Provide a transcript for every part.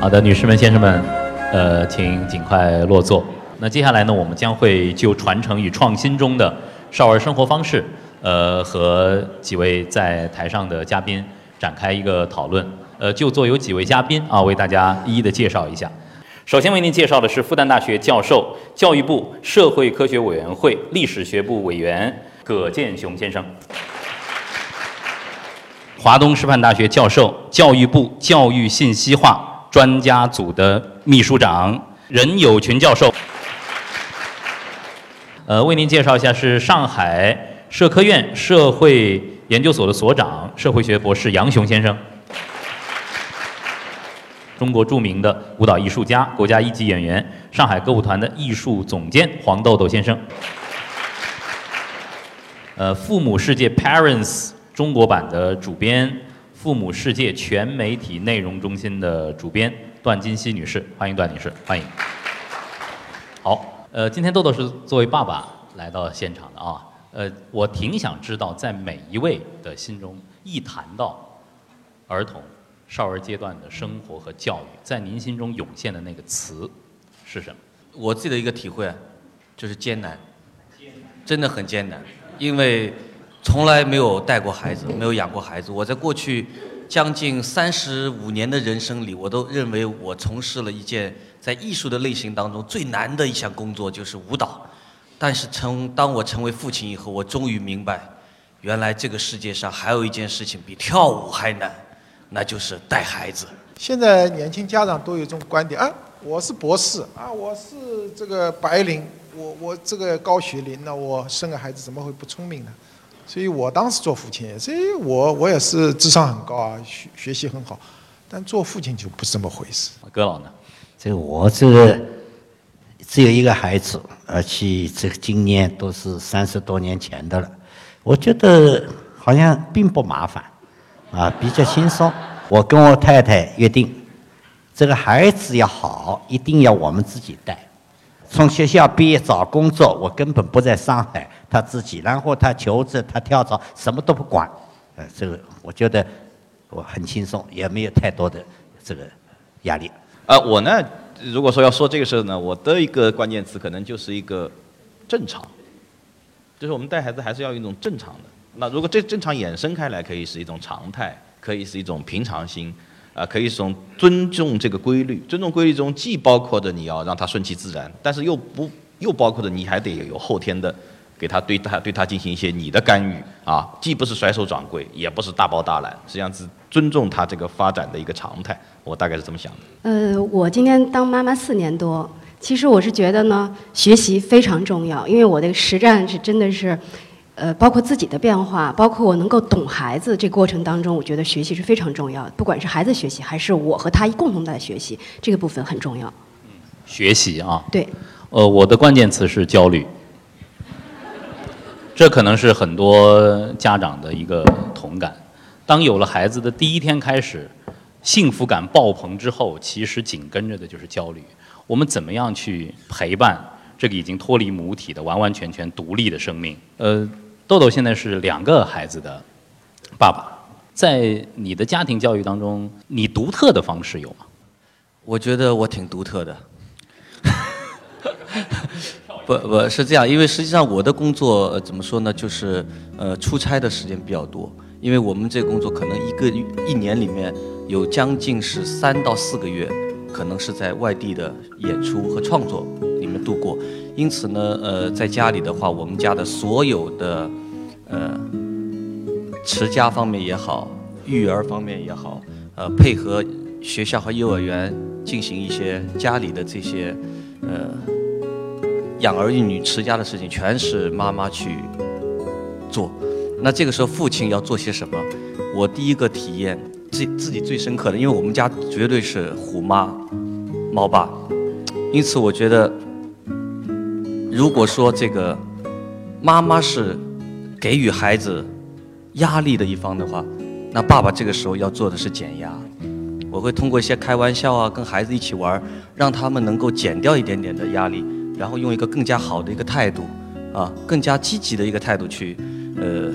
好的，女士们、先生们，呃，请尽快落座。那接下来呢，我们将会就传承与创新中的少儿生活方式，呃，和几位在台上的嘉宾展开一个讨论。呃，就座有几位嘉宾啊，为大家一一的介绍一下。首先为您介绍的是复旦大学教授、教育部社会科学委员会历史学部委员葛剑雄先生。华东师范大学教授、教育部教育信息化专家组的秘书长任友群教授。呃，为您介绍一下是上海社科院社会研究所的所长、社会学博士杨雄先生。中国著名的舞蹈艺术家、国家一级演员、上海歌舞团的艺术总监黄豆豆先生。呃，父母世界 Parents。中国版的主编，父母世界全媒体内容中心的主编段金熙女士，欢迎段女士，欢迎。好，呃，今天豆豆是作为爸爸来到现场的啊，呃，我挺想知道，在每一位的心中，一谈到儿童、少儿阶段的生活和教育，在您心中涌现的那个词是什么？我自己的一个体会，就是艰难，真的很艰难，因为。从来没有带过孩子，没有养过孩子。我在过去将近三十五年的人生里，我都认为我从事了一件在艺术的类型当中最难的一项工作，就是舞蹈。但是，成当我成为父亲以后，我终于明白，原来这个世界上还有一件事情比跳舞还难，那就是带孩子。现在年轻家长都有一种观点啊，我是博士啊，我是这个白领，我我这个高学历，那我生个孩子怎么会不聪明呢？所以我当时做父亲，所以我我也是智商很高啊，学学习很好，但做父亲就不是这么回事。哥老呢？这个我这个只有一个孩子，而且这个今年都是三十多年前的了。我觉得好像并不麻烦，啊，比较轻松。我跟我太太约定，这个孩子要好，一定要我们自己带。从学校毕业找工作，我根本不在上海。他自己，然后他求职，他跳槽，什么都不管，呃，这个我觉得我很轻松，也没有太多的这个压力。呃，我呢，如果说要说这个事呢，我的一个关键词可能就是一个正常，就是我们带孩子还是要一种正常的。那如果这正常衍生开来，可以是一种常态，可以是一种平常心，啊，可以是一种尊重这个规律。尊重规律中既包括着你要让他顺其自然，但是又不又包括着你还得有后天的。给他对他对他进行一些你的干预啊，既不是甩手掌柜，也不是大包大揽，实际上是尊重他这个发展的一个常态。我大概是这么想的。呃，我今天当妈妈四年多，其实我是觉得呢，学习非常重要，因为我的实战是真的是，呃，包括自己的变化，包括我能够懂孩子这过程当中，我觉得学习是非常重要的。不管是孩子学习，还是我和他共同在学习，这个部分很重要。学习啊。对。呃，我的关键词是焦虑。这可能是很多家长的一个同感。当有了孩子的第一天开始，幸福感爆棚之后，其实紧跟着的就是焦虑。我们怎么样去陪伴这个已经脱离母体的完完全全独立的生命？呃，豆豆现在是两个孩子的爸爸，在你的家庭教育当中，你独特的方式有吗？我觉得我挺独特的。不不是这样，因为实际上我的工作怎么说呢？就是呃出差的时间比较多，因为我们这工作可能一个一年里面有将近是三到四个月，可能是在外地的演出和创作里面度过。因此呢，呃，在家里的话，我们家的所有的呃持家方面也好，育儿方面也好，呃，配合学校和幼儿园进行一些家里的这些呃。养儿育女、持家的事情全是妈妈去做，那这个时候父亲要做些什么？我第一个体验自自己最深刻的，因为我们家绝对是虎妈、猫爸，因此我觉得，如果说这个妈妈是给予孩子压力的一方的话，那爸爸这个时候要做的是减压。我会通过一些开玩笑啊，跟孩子一起玩，让他们能够减掉一点点的压力。然后用一个更加好的一个态度，啊，更加积极的一个态度去，呃，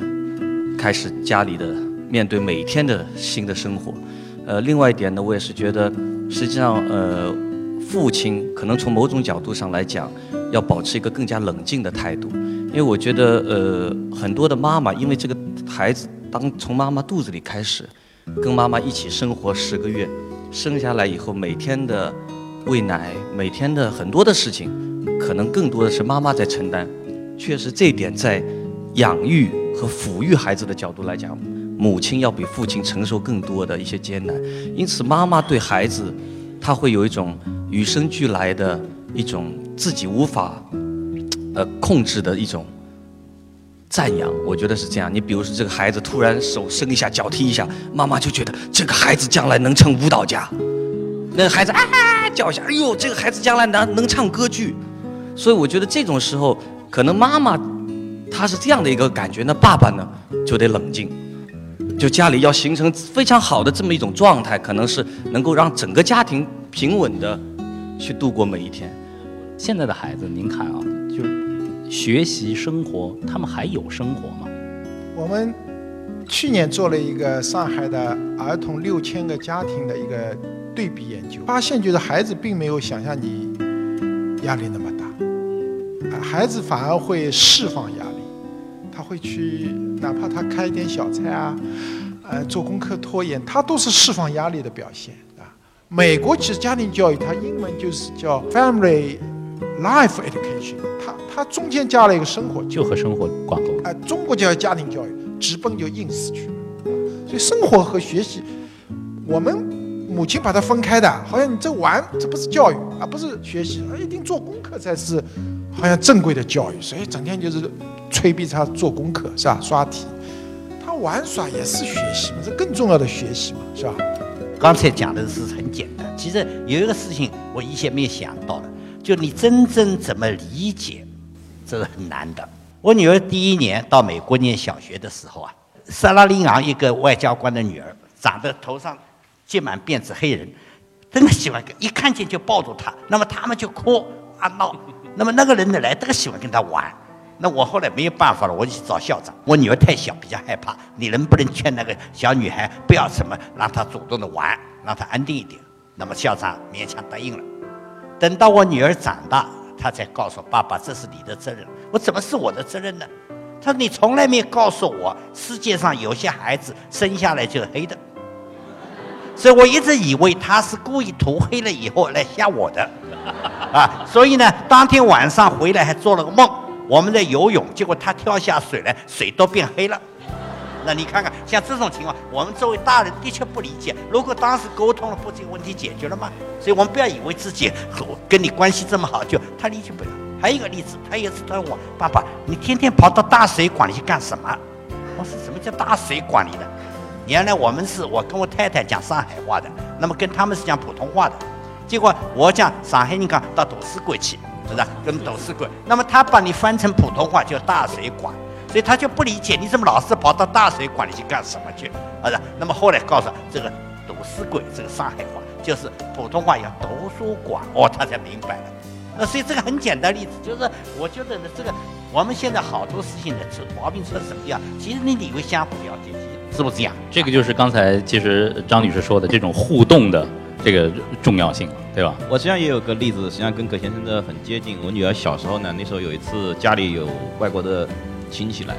开始家里的面对每天的新的生活。呃，另外一点呢，我也是觉得，实际上，呃，父亲可能从某种角度上来讲，要保持一个更加冷静的态度，因为我觉得，呃，很多的妈妈，因为这个孩子当从妈妈肚子里开始，跟妈妈一起生活十个月，生下来以后，每天的喂奶，每天的很多的事情，可能更多的是妈妈在承担。确实，这一点在养育和抚育孩子的角度来讲。母亲要比父亲承受更多的一些艰难，因此妈妈对孩子，她会有一种与生俱来的一种自己无法呃控制的一种赞扬。我觉得是这样。你比如说这个孩子突然手伸一下，脚踢一下，妈妈就觉得这个孩子将来能成舞蹈家。那孩子啊叫一下，哎呦，这个孩子将来能能唱歌剧。所以我觉得这种时候，可能妈妈她是这样的一个感觉，那爸爸呢就得冷静。就家里要形成非常好的这么一种状态，可能是能够让整个家庭平稳的去度过每一天。现在的孩子，您看啊，就是学习生活，他们还有生活吗？我们去年做了一个上海的儿童六千个家庭的一个对比研究，发现就是孩子并没有想象你压力那么大，啊孩子反而会释放压力，他会去。哪怕他开一点小差啊，呃，做功课拖延，他都是释放压力的表现啊。美国其实家庭教育，它英文就是叫 family life education，它它中间加了一个生活，就和生活挂钩。哎，中国叫家庭教育，直奔就硬死去了。所以生活和学习，我们母亲把它分开的，好像你这玩，这不是教育，啊不是学习，而一定做功课才是，好像正规的教育。所以整天就是。催逼他做功课是吧？刷题，他玩耍也是学习嘛，这更重要的学习嘛，是吧？刚才讲的是很简单，其实有一个事情我以前没有想到的，就你真正怎么理解，这是很难的。我女儿第一年到美国念小学的时候啊，萨拉利昂一个外交官的女儿，长得头上结满辫子，黑人，真的喜欢一看见就抱住他，那么他们就哭啊闹，那么那个人呢来这个喜欢跟他玩。那我后来没有办法了，我就去找校长。我女儿太小，比较害怕。你能不能劝那个小女孩不要什么，让她主动的玩，让她安定一点？那么校长勉强答应了。等到我女儿长大，她才告诉爸爸：“这是你的责任。”我怎么是我的责任呢？他说：“你从来没有告诉我，世界上有些孩子生下来就是黑的。”所以我一直以为他是故意涂黑了以后来吓我的。啊，所以呢，当天晚上回来还做了个梦。我们在游泳，结果他跳下水来，水都变黑了。那你看看，像这种情况，我们作为大人的确不理解。如果当时沟通了，不就问题解决了吗？所以我们不要以为自己和跟你关系这么好，就他理解不了。还有一个例子，他也是问我：“爸爸，你天天跑到大水管里去干什么？”我说：“什么叫大水管里的？原来我们是我跟我太太讲上海话的，那么跟他们是讲普通话的。结果我讲上海人讲到图书馆去。”是不是跟董事馆？那么他把你翻成普通话叫大水管，所以他就不理解你怎么老是跑到大水管里去干什么去？是是？那么后来告诉这个董事馆，这个上海话就是普通话叫图书馆，哦，他才明白了。那所以这个很简单例子，就是我觉得呢，这个我们现在好多事情的出毛病出什么样？其实你以为相互了解，是不是这样？这个就是刚才其实张女士说的这种互动的。这个重要性，对吧？我实际上也有个例子，实际上跟葛先生的很接近。我女儿小时候呢，那时候有一次家里有外国的亲戚来，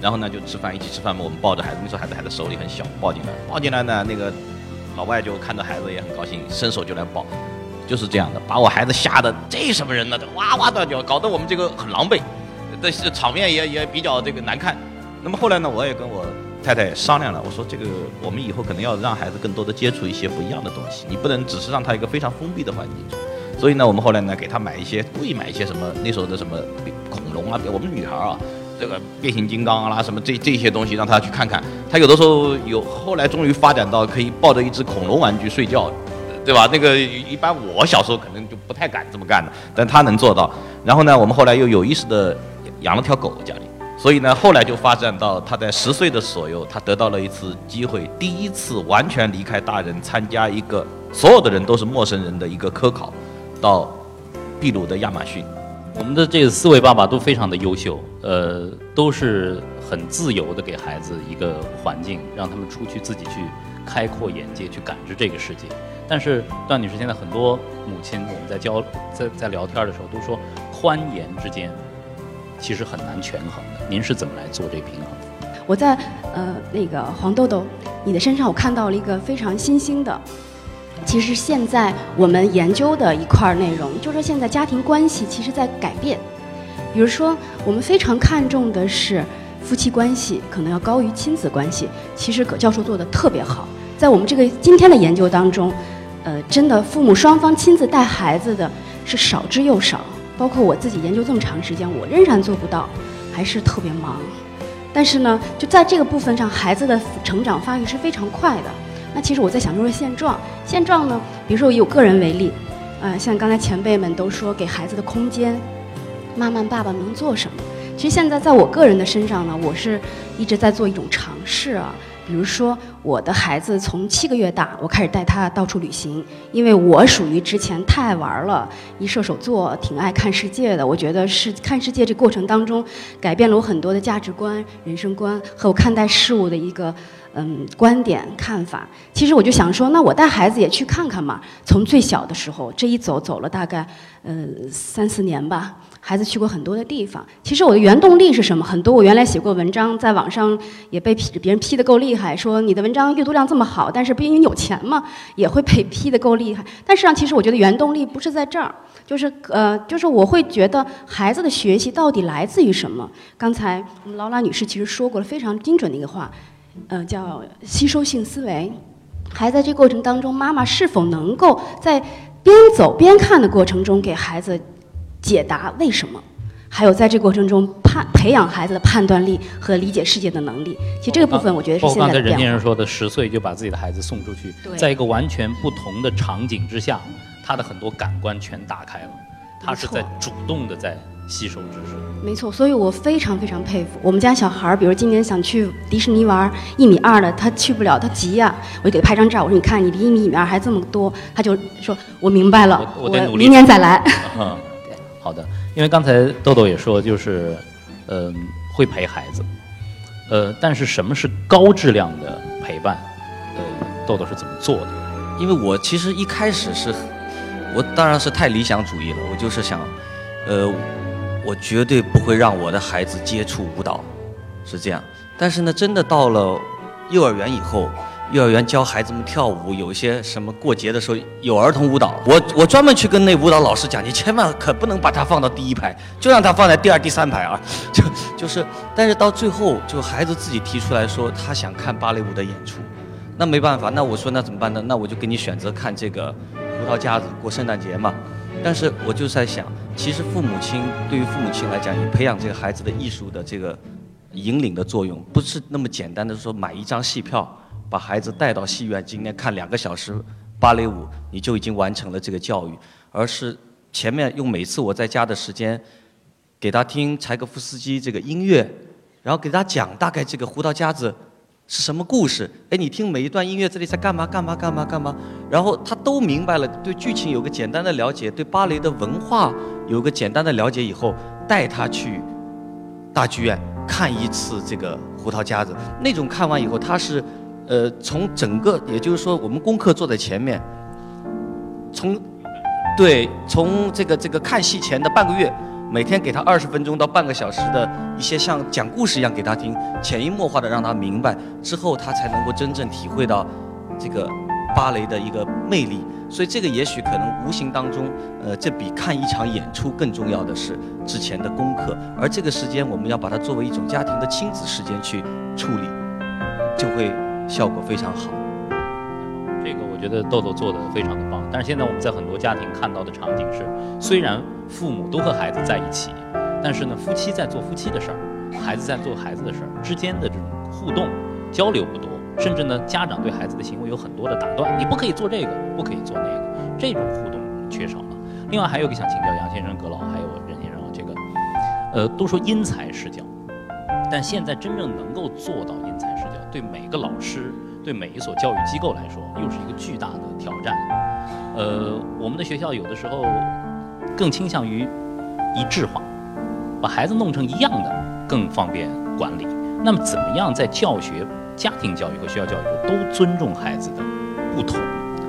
然后呢就吃饭，一起吃饭嘛。我们抱着孩子，那时候孩子还在手里很小，抱进来，抱进来呢，那个老外就看到孩子也很高兴，伸手就来抱，就是这样的，把我孩子吓得这什么人呢？哇哇大叫，搞得我们这个很狼狈，这场面也也比较这个难看。那么后来呢，我也跟我。太太商量了，我说这个我们以后可能要让孩子更多的接触一些不一样的东西，你不能只是让他一个非常封闭的环境中。所以呢，我们后来呢给他买一些，故意买一些什么那时候的什么恐龙啊，我们女孩啊，这个变形金刚啦什么这这些东西让他去看看。他有的时候有，后来终于发展到可以抱着一只恐龙玩具睡觉，对吧？那个一般我小时候可能就不太敢这么干的，但他能做到。然后呢，我们后来又有意识的养了条狗家里。所以呢，后来就发展到他在十岁的左右，他得到了一次机会，第一次完全离开大人，参加一个所有的人都是陌生人的一个科考，到秘鲁的亚马逊。我们的这四位爸爸都非常的优秀，呃，都是很自由的给孩子一个环境，让他们出去自己去开阔眼界去感知这个世界。但是段女士现在很多母亲，我们在交在在聊天的时候都说，宽严之间其实很难权衡的。您是怎么来做这平衡？我在呃那个黄豆豆你的身上，我看到了一个非常新兴的，其实现在我们研究的一块内容，就是说现在家庭关系其实在改变。比如说，我们非常看重的是夫妻关系，可能要高于亲子关系。其实葛教授做的特别好，在我们这个今天的研究当中，呃，真的父母双方亲自带孩子的是少之又少。包括我自己研究这么长时间，我仍然做不到，还是特别忙。但是呢，就在这个部分上，孩子的成长发育是非常快的。那其实我在想，就是现状。现状呢，比如说以我个人为例，呃，像刚才前辈们都说，给孩子的空间。妈妈、爸爸能做什么？其实现在在我个人的身上呢，我是一直在做一种尝试啊。比如说，我的孩子从七个月大，我开始带他到处旅行，因为我属于之前太爱玩了，一射手座，挺爱看世界的。我觉得是看世界这过程当中，改变了我很多的价值观、人生观和我看待事物的一个嗯观点看法。其实我就想说，那我带孩子也去看看嘛。从最小的时候，这一走走了大概呃三四年吧。孩子去过很多的地方。其实我的原动力是什么？很多我原来写过文章，在网上也被批，别人批的够厉害，说你的文章阅读量这么好，但是不因为有钱嘛，也会被批的够厉害。但实际上，其实我觉得原动力不是在这儿，就是呃，就是我会觉得孩子的学习到底来自于什么？刚才我们劳拉女士其实说过了非常精准的一个话，呃，叫吸收性思维。孩子在这过程当中，妈妈是否能够在边走边看的过程中给孩子？解答为什么，还有在这过程中判培养孩子的判断力和理解世界的能力。其实这个部分我觉得是现在的刚才任先生说的，十岁就把自己的孩子送出去，在一个完全不同的场景之下，他的很多感官全打开了，他是在主动的在吸收知识。没错，所以我非常非常佩服我们家小孩儿。比如今年想去迪士尼玩，一米二的他去不了，他急呀，我就给他拍张照。我说你看你离一米一米二还这么多，他就说我明白了，我明年再来。好的，因为刚才豆豆也说，就是，嗯，会陪孩子，呃，但是什么是高质量的陪伴？呃，豆豆是怎么做的？因为我其实一开始是，我当然是太理想主义了，我就是想，呃，我绝对不会让我的孩子接触舞蹈，是这样。但是呢，真的到了幼儿园以后。幼儿园教孩子们跳舞，有一些什么过节的时候有儿童舞蹈，我我专门去跟那舞蹈老师讲，你千万可不能把它放到第一排，就让他放在第二、第三排啊，就就是，但是到最后就孩子自己提出来说他想看芭蕾舞的演出，那没办法，那我说那怎么办呢？那我就给你选择看这个胡桃夹子过圣诞节嘛。但是我就在想，其实父母亲对于父母亲来讲，你培养这个孩子的艺术的这个引领的作用，不是那么简单的说买一张戏票。把孩子带到戏院，今天看两个小时芭蕾舞，你就已经完成了这个教育。而是前面用每次我在家的时间，给他听柴可夫斯基这个音乐，然后给他讲大概这个胡桃夹子是什么故事。哎，你听每一段音乐这里在干嘛干嘛干嘛干嘛，然后他都明白了，对剧情有个简单的了解，对芭蕾的文化有个简单的了解以后，带他去大剧院看一次这个胡桃夹子。那种看完以后，他是。呃，从整个，也就是说，我们功课做在前面，从，对，从这个这个看戏前的半个月，每天给他二十分钟到半个小时的一些像讲故事一样给他听，潜移默化的让他明白，之后他才能够真正体会到这个芭蕾的一个魅力。所以这个也许可能无形当中，呃，这比看一场演出更重要的是之前的功课，而这个时间我们要把它作为一种家庭的亲子时间去处理，就会。效果非常好，这个我觉得豆豆做的非常的棒。但是现在我们在很多家庭看到的场景是，虽然父母都和孩子在一起，但是呢，夫妻在做夫妻的事儿，孩子在做孩子的事儿，之间的这种互动交流不多，甚至呢，家长对孩子的行为有很多的打断，你不可以做这个，不可以做那个，这种互动缺少了。另外还有一个想请教杨先生、葛老还有任先生，这个，呃，都说因材施教，但现在真正能够做到因材施教。对每个老师，对每一所教育机构来说，又是一个巨大的挑战。呃，我们的学校有的时候更倾向于一致化，把孩子弄成一样的更方便管理。那么，怎么样在教学家庭教育和学校教育中都尊重孩子的不同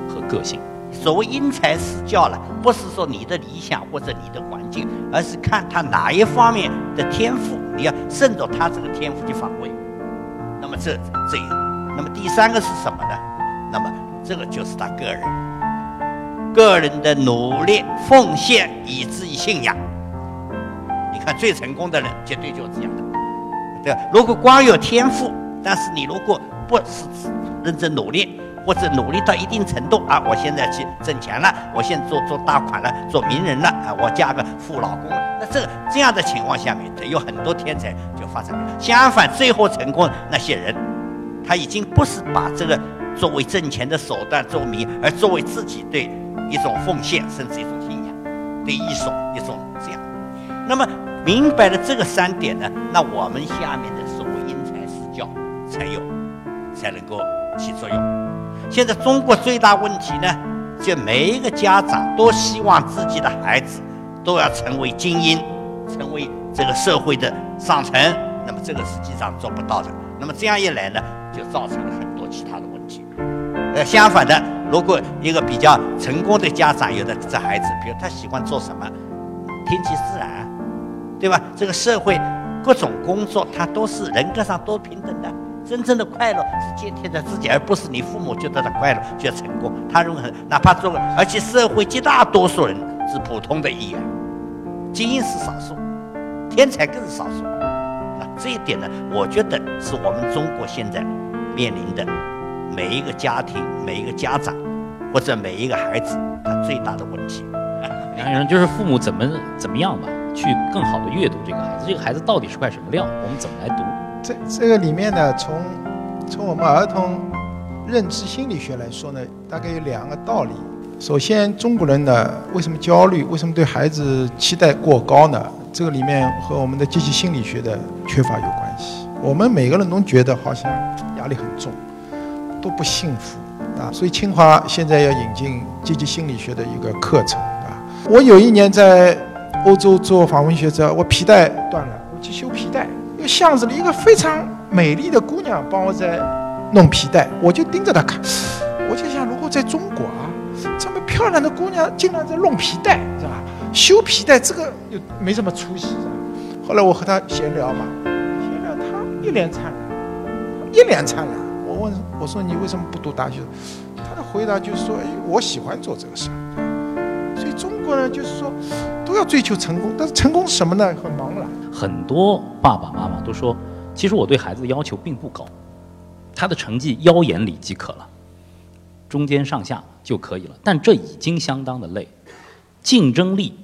和个性。所谓因材施教了，不是说你的理想或者你的环境，而是看他哪一方面的天赋，你要顺着他这个天赋去发挥。那么这这，那么第三个是什么呢？那么这个就是他个人，个人的努力、奉献，以至于信仰。你看最成功的人，绝对就是这样的，对？如果光有天赋，但是你如果不是认真努力，或者努力到一定程度啊，我现在去挣钱了，我现在做做大款了，做名人了啊，我嫁个富老公了。那这个这样的情况下面，有很多天才就发生了。相反，最后成功那些人，他已经不是把这个作为挣钱的手段作名，而作为自己对一种奉献，甚至一种信仰，对艺术一种这样。那么明白了这个三点呢，那我们下面的所谓因材施教才有才能够起作用。现在中国最大问题呢，就每一个家长都希望自己的孩子都要成为精英，成为这个社会的上层。那么这个实际上做不到的。那么这样一来呢，就造成了很多其他的问题。呃，相反的，如果一个比较成功的家长有的这孩子，比如他喜欢做什么，听其自然，对吧？这个社会各种工作，他都是人格上都平等的。真正的快乐是今天的自己，而不是你父母觉得的快乐就要成功。他认为，哪怕做个，而且社会绝大多数人是普通的一员，精英是少数，天才更是少数。那这一点呢，我觉得是我们中国现在面临的每一个家庭、每一个家长或者每一个孩子他最大的问题。梁先生，就是父母怎么怎么样吧，去更好的阅读这个孩子，这个孩子到底是块什么料？我们怎么来读？这这个里面呢，从从我们儿童认知心理学来说呢，大概有两个道理。首先，中国人呢为什么焦虑？为什么对孩子期待过高呢？这个里面和我们的积极心理学的缺乏有关系。我们每个人都觉得好像压力很重，都不幸福啊。所以清华现在要引进积极心理学的一个课程啊。我有一年在欧洲做访问学者，我皮带断了，我去修皮带。巷子里一个非常美丽的姑娘帮我在弄皮带，我就盯着她看，我就想，如果在中国啊，这么漂亮的姑娘竟然在弄皮带，是吧？修皮带这个又没什么出息，是吧？后来我和她闲聊嘛，闲聊，她一脸灿烂，一脸灿烂。我问我说你为什么不读大学？她的回答就是说，哎，我喜欢做这个事儿。中国人就是说都要追求成功，但是成功什么呢？很茫然。很多爸爸妈妈都说，其实我对孩子的要求并不高，他的成绩腰眼里即可了，中间上下就可以了。但这已经相当的累，竞争力、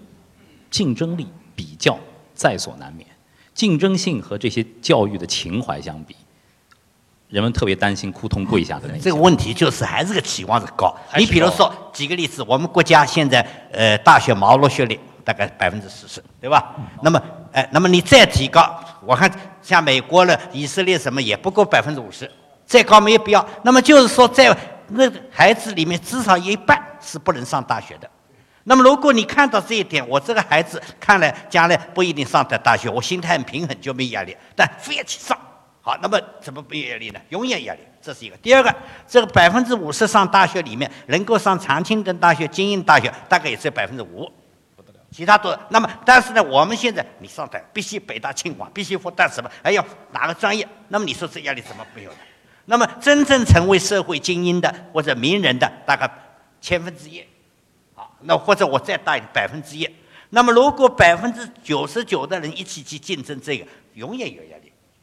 竞争力比较在所难免，竞争性和这些教育的情怀相比，人们特别担心扑通跪下的那这个问题就是还是个期望是高。你比如说，举个例子，我们国家现在呃大学毛入学率大概百分之四十，对吧？那么哎，那么你再提高，我看像美国了、以色列什么也不够百分之五十，再高没有必要。那么就是说，在那孩子里面至少有一半是不能上大学的。那么如果你看到这一点，我这个孩子看来将来不一定上得大学，我心态很平衡就没压力，但非要去上，好，那么怎么没有压力呢？永远压力，这是一个。第二个，这个百分之五十上大学里面能够上常青藤大学、精英大学，大概也只有百分之五。其他都那么，但是呢，我们现在你上台必须北大清华，必须复旦什么，还要哪个专业？那么你说这压力怎么没有呢？那么真正成为社会精英的或者名人的，大概千分之一，好，那或者我再大一点，百分之一。那么如果百分之九十九的人一起去竞争这个，永远有压力。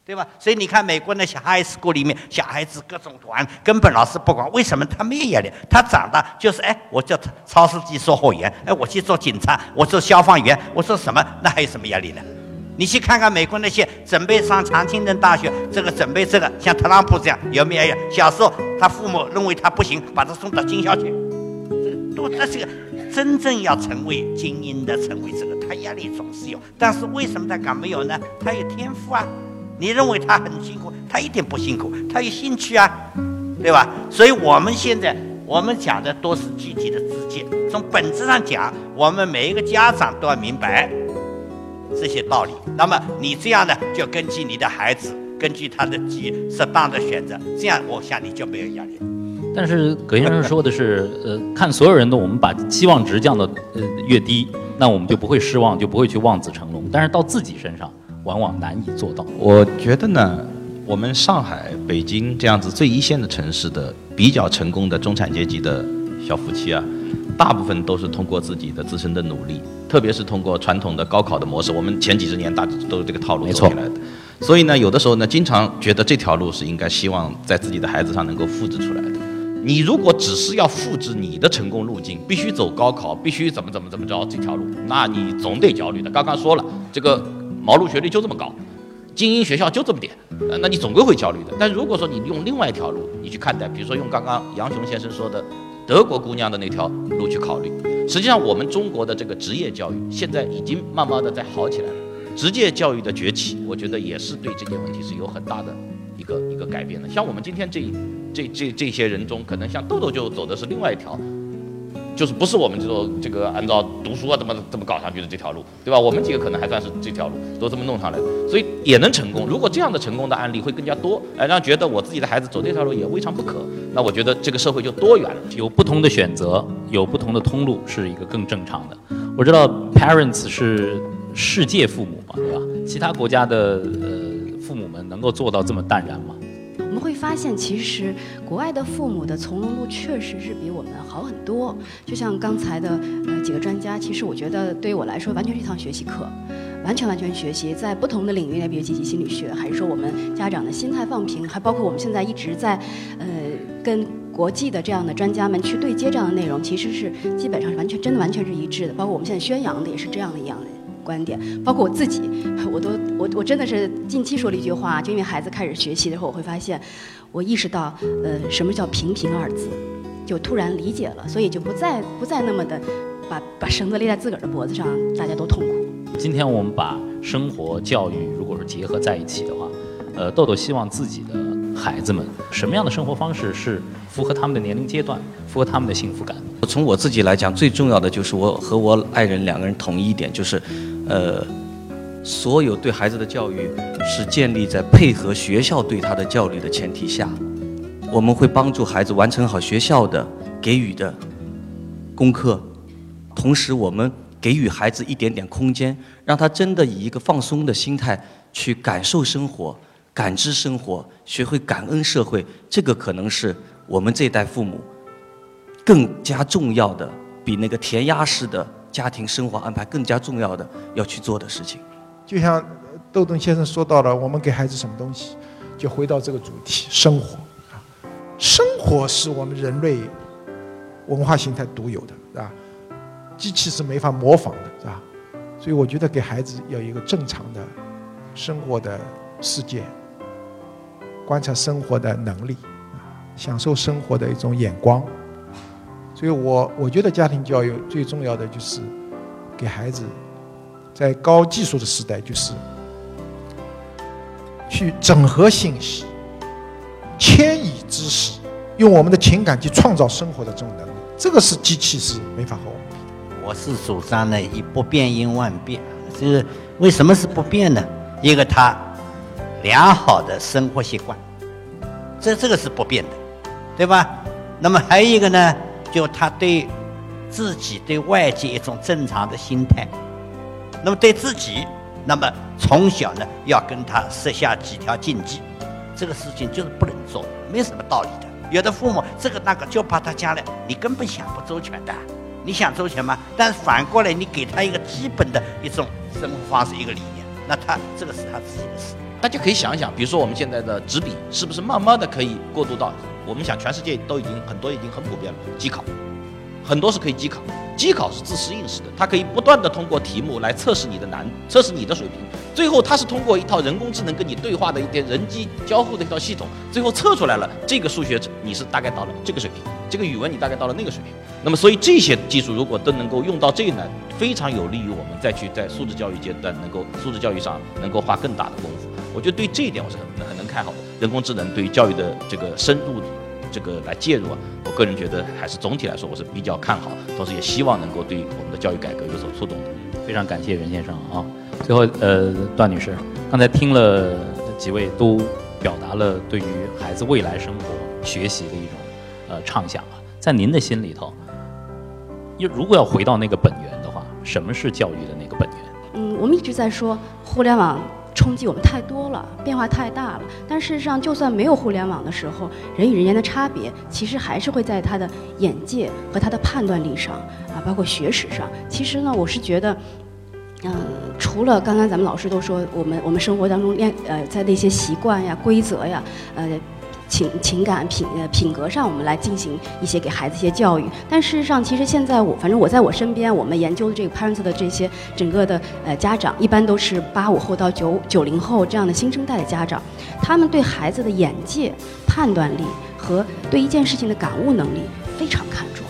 对吧？所以你看，美国那些 high school 里面，小孩子各种玩，根本老师不管。为什么他没有压力？他长大就是哎，我叫超市级售货员，哎，我去做警察，我做消防员，我做什么？那还有什么压力呢？你去看看美国那些准备上常青藤大学，这个准备这个，像特朗普这样有没有？小时候他父母认为他不行，把他送到军校去，这都这是个真正要成为精英的，成为这个，他压力总是有。但是为什么他敢没有呢？他有天赋啊。你认为他很辛苦，他一点不辛苦，他有兴趣啊，对吧？所以我们现在我们讲的都是具体的自荐。从本质上讲，我们每一个家长都要明白这些道理。那么你这样呢，就根据你的孩子根据他的机适当的选择，这样我想你就没有压力。但是葛先生说的是，呃，看所有人的，我们把期望值降到呃越低，那我们就不会失望，就不会去望子成龙。但是到自己身上，往往难以做到。我觉得呢，我们上海、北京这样子最一线的城市的比较成功的中产阶级的小夫妻啊，大部分都是通过自己的自身的努力，特别是通过传统的高考的模式。我们前几十年大致都是这个套路走起来的。所以呢，有的时候呢，经常觉得这条路是应该希望在自己的孩子上能够复制出来的。你如果只是要复制你的成功路径，必须走高考，必须怎么怎么怎么着这条路，那你总得焦虑的。刚刚说了，这个毛路学历就这么高，精英学校就这么点，呃，那你总归会焦虑的。但如果说你用另外一条路，你去看待，比如说用刚刚杨雄先生说的德国姑娘的那条路去考虑，实际上我们中国的这个职业教育现在已经慢慢的在好起来了。职业教育的崛起，我觉得也是对这些问题是有很大的一个一个改变的。像我们今天这这这这些人中，可能像豆豆就走的是另外一条，就是不是我们这种这个按照读书啊怎么怎么搞上去的这条路，对吧？我们几个可能还算是这条路都这么弄上来的，所以也能成功。如果这样的成功的案例会更加多，哎，让觉得我自己的孩子走这条路也未尝不可，那我觉得这个社会就多元了。有不同的选择，有不同的通路，是一个更正常的。我知道 parents 是世界父母嘛，对吧？其他国家的呃父母们能够做到这么淡然吗？会发现，其实国外的父母的从容度确实是比我们好很多。就像刚才的呃几个专家，其实我觉得对于我来说，完全是一堂学习课，完全完全学习，在不同的领域内，比如积极心理学，还是说我们家长的心态放平，还包括我们现在一直在呃跟国际的这样的专家们去对接这样的内容，其实是基本上是完全真的完全是一致的。包括我们现在宣扬的也是这样的一样的。观点，包括我自己，我都我我真的是近期说了一句话，就因为孩子开始学习的时候，我会发现，我意识到，呃，什么叫平平二字，就突然理解了，所以就不再不再那么的把把绳子勒在自个儿的脖子上，大家都痛苦。今天我们把生活教育如果是结合在一起的话，呃，豆豆希望自己的孩子们什么样的生活方式是符合他们的年龄阶段，符合他们的幸福感？从我自己来讲，最重要的就是我和我爱人两个人统一一点，就是，呃，所有对孩子的教育是建立在配合学校对他的教育的前提下，我们会帮助孩子完成好学校的给予的功课，同时我们给予孩子一点点空间，让他真的以一个放松的心态去感受生活、感知生活，学会感恩社会。这个可能是我们这代父母。更加重要的，比那个填鸭式的家庭生活安排更加重要的要去做的事情。就像窦登先生说到了，我们给孩子什么东西，就回到这个主题：生活啊，生活是我们人类文化形态独有的，是吧？机器是没法模仿的，是吧？所以我觉得给孩子要一个正常的生活的世界，观察生活的能力，啊，享受生活的一种眼光。所以我我觉得家庭教育最重要的就是给孩子在高技术的时代，就是去整合信息、迁移知识，用我们的情感去创造生活的这种能力，这个是机器是没法和我们比的。我是主张呢，以不变应万变。就是为什么是不变呢？一个他良好的生活习惯，这这个是不变的，对吧？那么还有一个呢？就他对自己对外界一种正常的心态，那么对自己，那么从小呢要跟他设下几条禁忌，这个事情就是不能做，没什么道理的。有的父母这个那个就怕他将来你根本想不周全的，你想周全吗？但是反过来你给他一个基本的一种生活方式一个理念，那他这个是他自己的事。大家可以想一想，比如说我们现在的纸笔，是不是慢慢的可以过渡到？我们想，全世界都已经很多已经很普遍了，机考，很多是可以机考。机考是自适应式的，它可以不断的通过题目来测试你的难，测试你的水平。最后，它是通过一套人工智能跟你对话的一点人机交互的一套系统，最后测出来了这个数学你是大概到了这个水平，这个语文你大概到了那个水平。那么，所以这些技术如果都能够用到这一难，非常有利于我们再去在素质教育阶段能够素质教育上能够花更大的功夫。我觉得对这一点我是很很能看好的。人工智能对于教育的这个深入。这个来介入啊，我个人觉得还是总体来说我是比较看好，同时也希望能够对我们的教育改革有所触动的。非常感谢任先生啊。最后，呃，段女士，刚才听了几位都表达了对于孩子未来生活、学习的一种呃畅想啊。在您的心里头，又如果要回到那个本源的话，什么是教育的那个本源？嗯，我们一直在说互联网冲击我们太多了，变化太大了。但事实上，就算没有互联网的时候，人与人间的差别其实还是会在他的眼界和他的判断力上啊，包括学识上。其实呢，我是觉得。嗯，除了刚刚咱们老师都说，我们我们生活当中练呃，在那些习惯呀、规则呀、呃情情感品呃品格上，我们来进行一些给孩子一些教育。但事实上，其实现在我反正我在我身边，我们研究的这个 parents 的这些整个的呃家长，一般都是八五后到九九零后这样的新生代的家长，他们对孩子的眼界、判断力和对一件事情的感悟能力非常看重。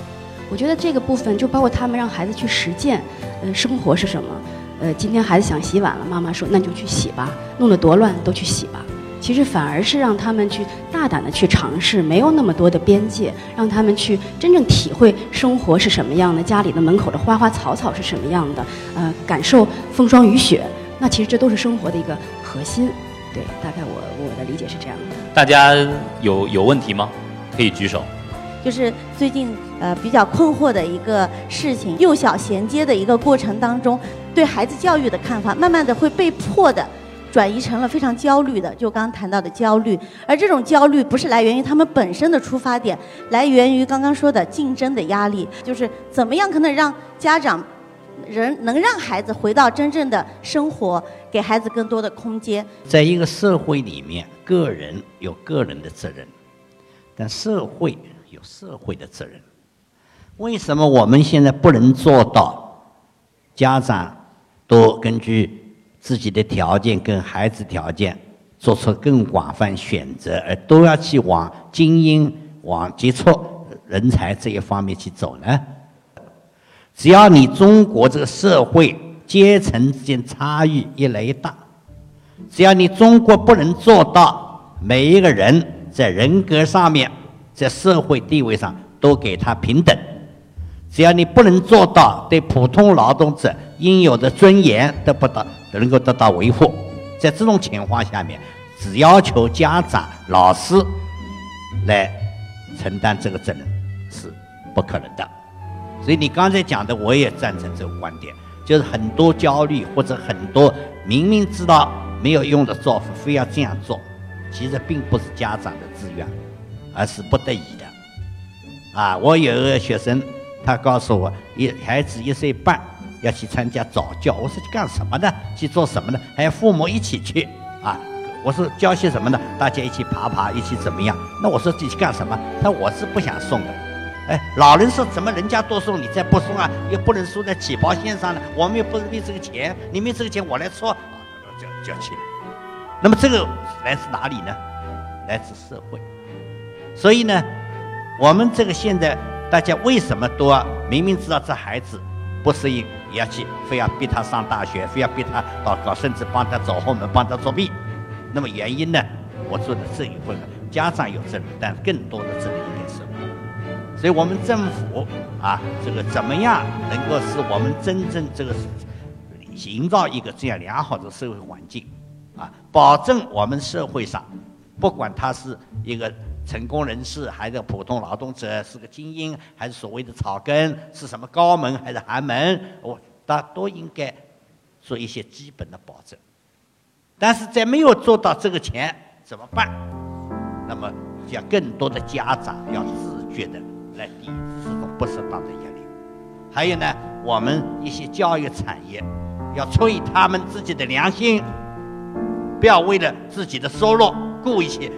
我觉得这个部分就包括他们让孩子去实践，呃，生活是什么。呃，今天孩子想洗碗了，妈妈说那你就去洗吧，弄得多乱都去洗吧。其实反而是让他们去大胆的去尝试，没有那么多的边界，让他们去真正体会生活是什么样的，家里的门口的花花草草是什么样的，呃，感受风霜雨雪。那其实这都是生活的一个核心。对，大概我我的理解是这样的。大家有有问题吗？可以举手。就是最近呃比较困惑的一个事情，幼小衔接的一个过程当中。对孩子教育的看法，慢慢的会被迫的转移成了非常焦虑的，就刚刚谈到的焦虑。而这种焦虑不是来源于他们本身的出发点，来源于刚刚说的竞争的压力。就是怎么样可能让家长人能让孩子回到真正的生活，给孩子更多的空间。在一个社会里面，个人有个人的责任，但社会有社会的责任。为什么我们现在不能做到家长？都根据自己的条件跟孩子条件做出更广泛选择，而都要去往精英、往杰出人才这一方面去走呢？只要你中国这个社会阶层之间差异越来越大，只要你中国不能做到每一个人在人格上面、在社会地位上都给他平等，只要你不能做到对普通劳动者。应有的尊严得不到能够得到维护，在这种情况下面，只要求家长、老师来承担这个责任是不可能的。所以你刚才讲的，我也赞成这个观点，就是很多焦虑或者很多明明知道没有用的做法，非要这样做，其实并不是家长的自愿，而是不得已的。啊，我有一个学生，他告诉我，一孩子一岁半。要去参加早教，我说去干什么呢？去做什么呢？还要父母一起去啊？我说教些什么呢？大家一起爬爬，一起怎么样？那我说自己干什么？他说我是不想送的。哎，老人说怎么人家多送，你再不送啊？又不能输在起跑线上了？我们又不是为这个钱，你没这个钱我来出，就就去了。那么这个来自哪里呢？来自社会。所以呢，我们这个现在大家为什么都明明知道这孩子不适应？也要去，非要逼他上大学，非要逼他到搞，甚至帮他走后门，帮他作弊。那么原因呢？我做的这一部分，家长有责任，但更多的责任应该是我。所以我们政府啊，这个怎么样能够使我们真正这个营造一个这样良好的社会环境啊，保证我们社会上，不管他是一个。成功人士还是普通劳动者，是个精英还是所谓的草根，是什么高门还是寒门，我大都应该做一些基本的保证。但是在没有做到这个前怎么办？那么要更多的家长要自觉的来抵制这种不适当的压力。还有呢，我们一些教育产业要出于他们自己的良心，不要为了自己的收入故意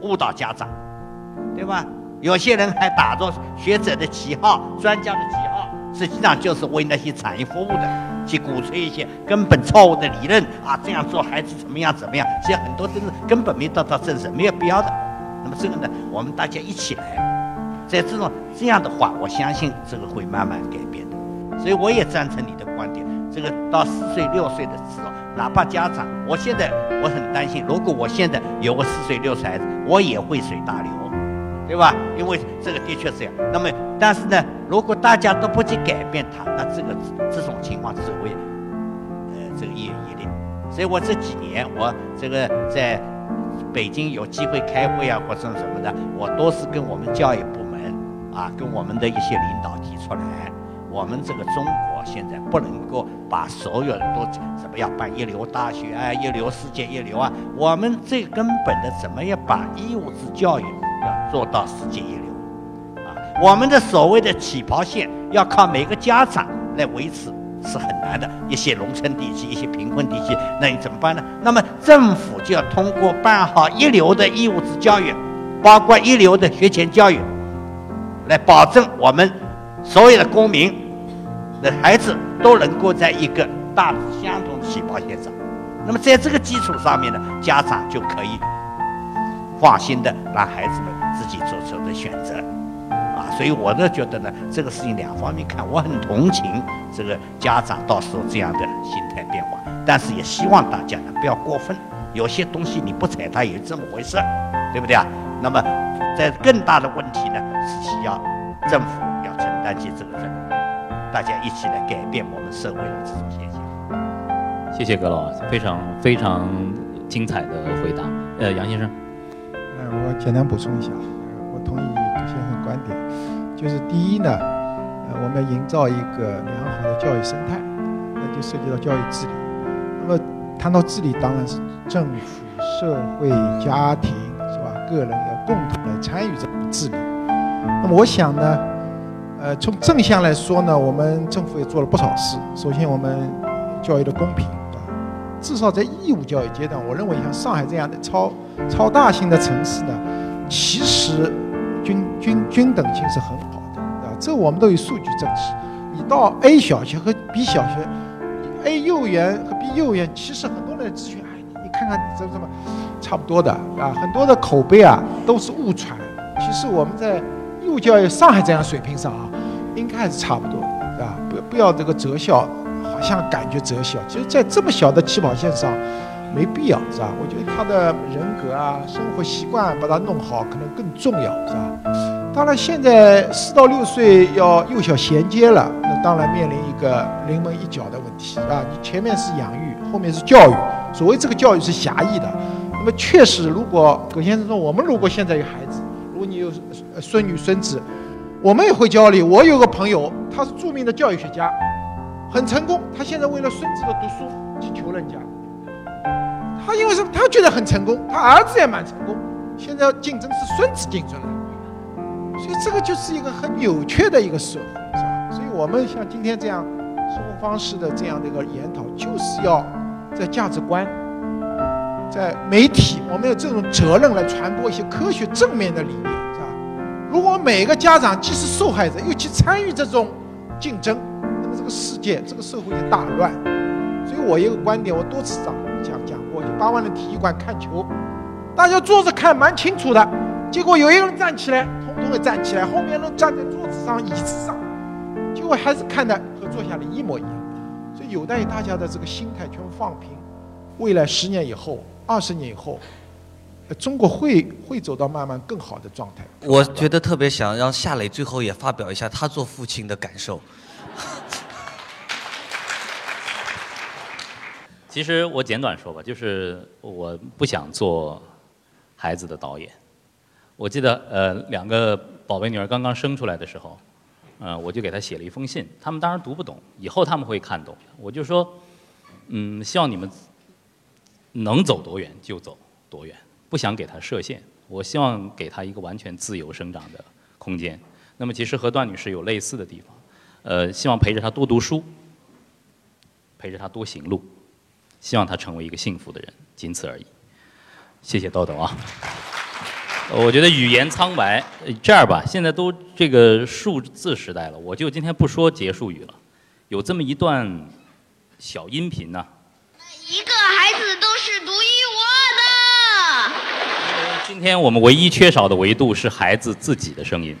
误导家长。对吧？有些人还打着学者的旗号、专家的旗号，实际上就是为那些产业服务的，去鼓吹一些根本错误的理论啊！这样做孩子怎么样怎么样？其实很多都是根本没得到证实，没有必要的。那么这个呢，我们大家一起来，在这种这样的话，我相信这个会慢慢改变的。所以我也赞成你的观点，这个到四岁六岁的时候，哪怕家长，我现在我很担心，如果我现在有个四岁六岁孩子，我也会随大流。对吧？因为这个的确是这样。那么，但是呢，如果大家都不去改变它，那这个这种情况只会，呃，这个一言一裂。所以我这几年我这个在北京有机会开会啊或者什么的，我都是跟我们教育部门啊，跟我们的一些领导提出来，我们这个中国现在不能够把所有人都怎么样办一流大学啊，一流世界一流啊，我们最根本的怎么样把义务制教育做到世界一流啊？我们的所谓的起跑线要靠每个家长来维持。是很难的，一些农村地区、一些贫困地区，那你怎么办呢？那么政府就要通过办好一流的义务制教育，包括一流的学前教育，来保证我们所有的公民的孩子都能够在一个大致相同的起跑线上。那么在这个基础上面呢，家长就可以放心的让孩子们自己做出的选择。啊所以我呢觉得呢，这个事情两方面看，我很同情这个家长到时候这样的心态变化，但是也希望大家呢不要过分，有些东西你不踩它也这么回事，对不对啊？那么在更大的问题呢，是需要政府要承担起这个责任，大家一起来改变我们社会的这种现象。谢谢葛老，非常非常精彩的回答。呃，杨先生，我简单补充一下，我同意杜先生观点。就是第一呢，呃，我们要营造一个良好的教育生态，那就涉及到教育治理。那么谈到治理，当然是政府、社会、家庭是吧？个人要共同来参与这个治理。那么我想呢，呃，从正向来说呢，我们政府也做了不少事。首先，我们教育的公平，至少在义务教育阶段，我认为像上海这样的超超大型的城市呢，其实。均均均等性是很好的，啊，这我们都有数据证实。你到 A 小学和 B 小学，A 幼儿园和 B 幼儿园，其实很多人咨询，哎，你看看这这么差不多的，啊，很多的口碑啊都是误传。其实我们在义务教育上海这样水平上啊，应该还是差不多，的，啊，不不要这个择校，好像感觉择校，其实在这么小的起跑线上。没必要是吧？我觉得他的人格啊、生活习惯把它弄好，可能更重要是吧？当然，现在四到六岁要幼小衔接了，那当然面临一个临门一脚的问题啊！你前面是养育，后面是教育。所谓这个教育是狭义的。那么确实，如果葛先生说，我们如果现在有孩子，如果你有孙女孙子，我们也会教你。我有个朋友，他是著名的教育学家，很成功。他现在为了孙子的读书去求人家。他因为什么？他觉得很成功，他儿子也蛮成功。现在要竞争是孙子竞争了，所以这个就是一个很扭曲的一个社会，是吧？所以我们像今天这样生活方式的这样的一个研讨，就是要在价值观、在媒体，我们有这种责任来传播一些科学正面的理念，是吧？如果每个家长既是受害者，又去参与这种竞争，世界、这个社会就大乱。所以我一个观点，我多次讲讲讲。八万人体育馆看球，大家坐着看蛮清楚的，结果有一个人站起来，统统的站起来，后面人站在桌子上、椅子上，结果还是看的和坐下来一模一样。所以有待于大家的这个心态全部放平，未来十年以后、二十年以后，中国会会走到慢慢更好的状态。我觉得特别想让夏磊最后也发表一下他做父亲的感受。其实我简短说吧，就是我不想做孩子的导演。我记得呃，两个宝贝女儿刚刚生出来的时候，嗯，我就给她写了一封信。他们当然读不懂，以后他们会看懂。我就说，嗯，希望你们能走多远就走多远，不想给她设限。我希望给她一个完全自由生长的空间。那么其实和段女士有类似的地方，呃，希望陪着她多读书，陪着她多行路。希望他成为一个幸福的人，仅此而已。谢谢豆豆啊！我觉得语言苍白，这样吧，现在都这个数字时代了，我就今天不说结束语了。有这么一段小音频呢。每一个孩子都是独一无二的。今天我们唯一缺少的维度是孩子自己的声音。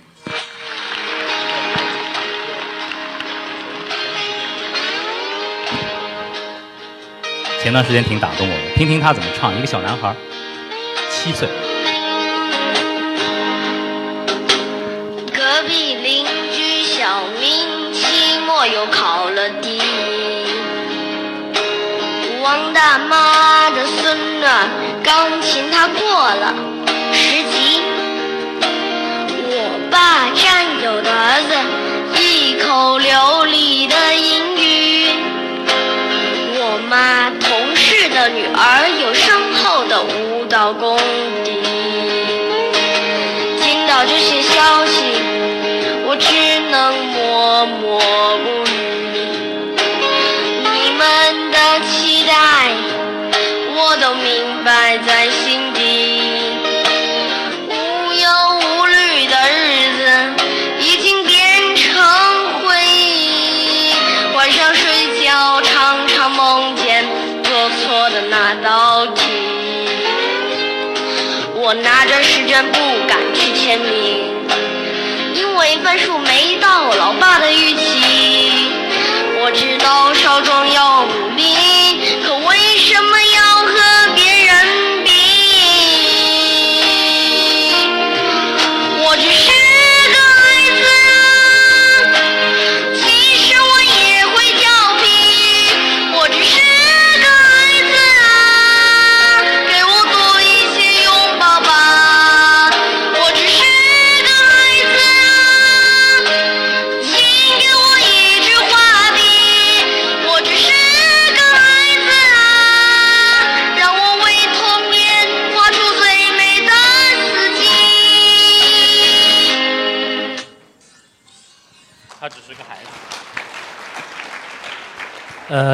前段时间挺打动我的，听听他怎么唱。一个小男孩，七岁。隔壁邻居小明期末又考了第一，王。大妈的孙儿，钢琴他过了十级。我爸战友的儿子，一口流工地拿着试卷不敢去签名，因为分数没到老爸的预期。我知道少壮要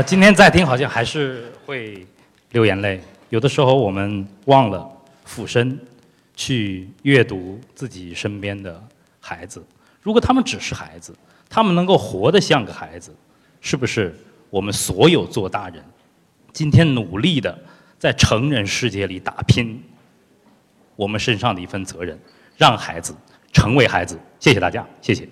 今天再听好像还是会流眼泪。有的时候我们忘了俯身去阅读自己身边的孩子。如果他们只是孩子，他们能够活得像个孩子，是不是我们所有做大人，今天努力的在成人世界里打拼，我们身上的一份责任，让孩子成为孩子？谢谢大家，谢谢。